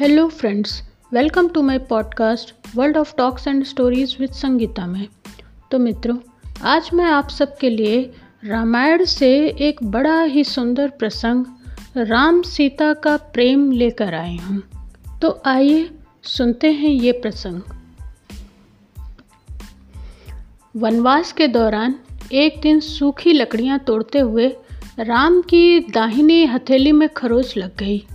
Hello friends welcome to my podcast world of talks and stories with Sangeeta में। तो मित्रों, आज मैं आप सबके लिए रामायण से एक बड़ा ही सुंदर प्रसंग, राम सीता का प्रेम लेकर आई हूँ। तो आइए सुनते हैं ये प्रसंग। वनवास के दौरान एक दिन सूखी लकड़ियाँ तोड़ते हुए राम की दाहिनी हथेली में खरोच लग गई।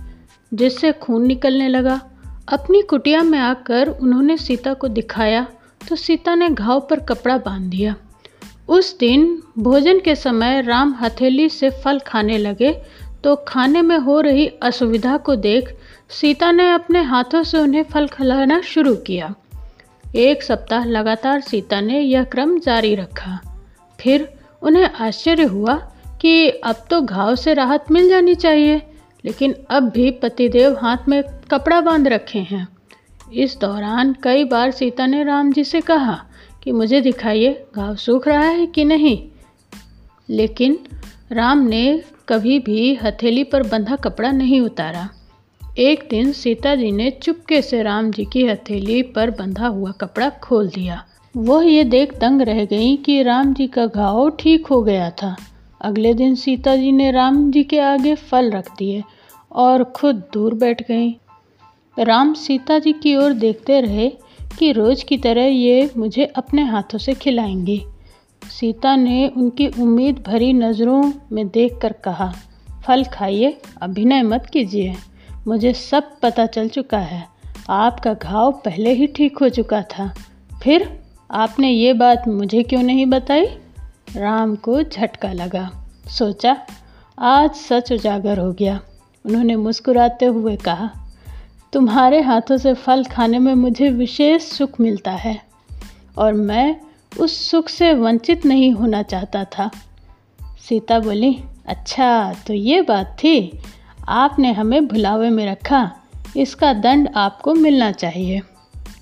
जिससे खून निकलने लगा। अपनी कुटिया में आकर उन्होंने सीता को दिखाया तो सीता ने घाव पर कपड़ा बाँध दिया। उस दिन भोजन के समय राम हथेली से फल खाने लगे तो खाने में हो रही असुविधा को देख सीता ने अपने हाथों से उन्हें फल खिलाना शुरू किया। एक सप्ताह लगातार सीता ने यह क्रम जारी रखा। फिर उन्हें आश्चर्य हुआ कि अब तो घाव से राहत मिल जानी चाहिए। लेकिन अब भी पतिदेव हाथ में कपड़ा बाँध रखे हैं। इस दौरान कई बार सीता ने राम जी से कहा कि मुझे दिखाइए, घाव सूख रहा है कि नहीं? लेकिन राम ने कभी भी हथेली पर बंधा कपड़ा नहीं उतारा। एक दिन सीता जी ने चुपके से राम जी की हथेली पर बंधा हुआ कपड़ा खोल दिया। वह ये देख दंग रह गई कि राम जी का घाव ठीक हो गया था। अगले दिन सीता जी ने राम जी के आगे फल रख दिए और खुद दूर बैठ गईं। राम सीता जी की ओर देखते रहे कि रोज की तरह ये मुझे अपने हाथों से खिलाएँगी। सीता ने उनकी उम्मीद भरी नज़रों में देखकर कहा, फल खाइए, अभिनय मत कीजिए। मुझे सब पता चल चुका है। आपका घाव पहले ही ठीक हो चुका था। फिर आपने ये बात मुझे क्यों नहीं बताई? राम को झटका लगा। सोचा, आज सच उजागर हो गया। उन्होंने मुस्कुराते हुए कहा, तुम्हारे हाथों से फल खाने में मुझे विशेष सुख मिलता है, और मैं उस सुख से वंचित नहीं होना चाहता था। सीता बोली अच्छा तो ये बात थी। आपने हमें भुलावे में रखा। इसका दंड आपको मिलना चाहिए।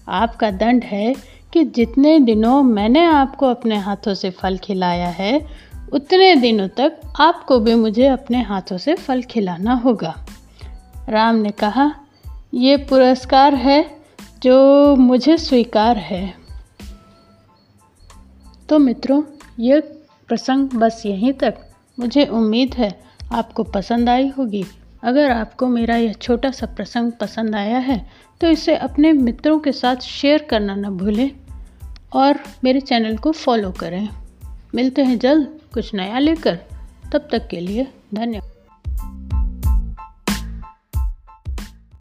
आपका दंड है कि जितने दिनों मैंने आपको अपने हाथों से फल खिलाया है, उतने दिनों तक आपको भी मुझे अपने हाथों से फल खिलाना होगा। राम ने कहा, ये पुरस्कार है जो मुझे स्वीकार है। तो मित्रों, ये प्रसंग बस यहीं तक। मुझे उम्मीद है आपको पसंद आई होगी। अगर आपको मेरा यह छोटा सा प्रसंग पसंद आया है तो इसे अपने मित्रों के साथ शेयर करना न भूलें। और मेरे चैनल को फॉलो करें। मिलते हैं जल्द कुछ नया लेकर। तब तक के लिए धन्यवाद।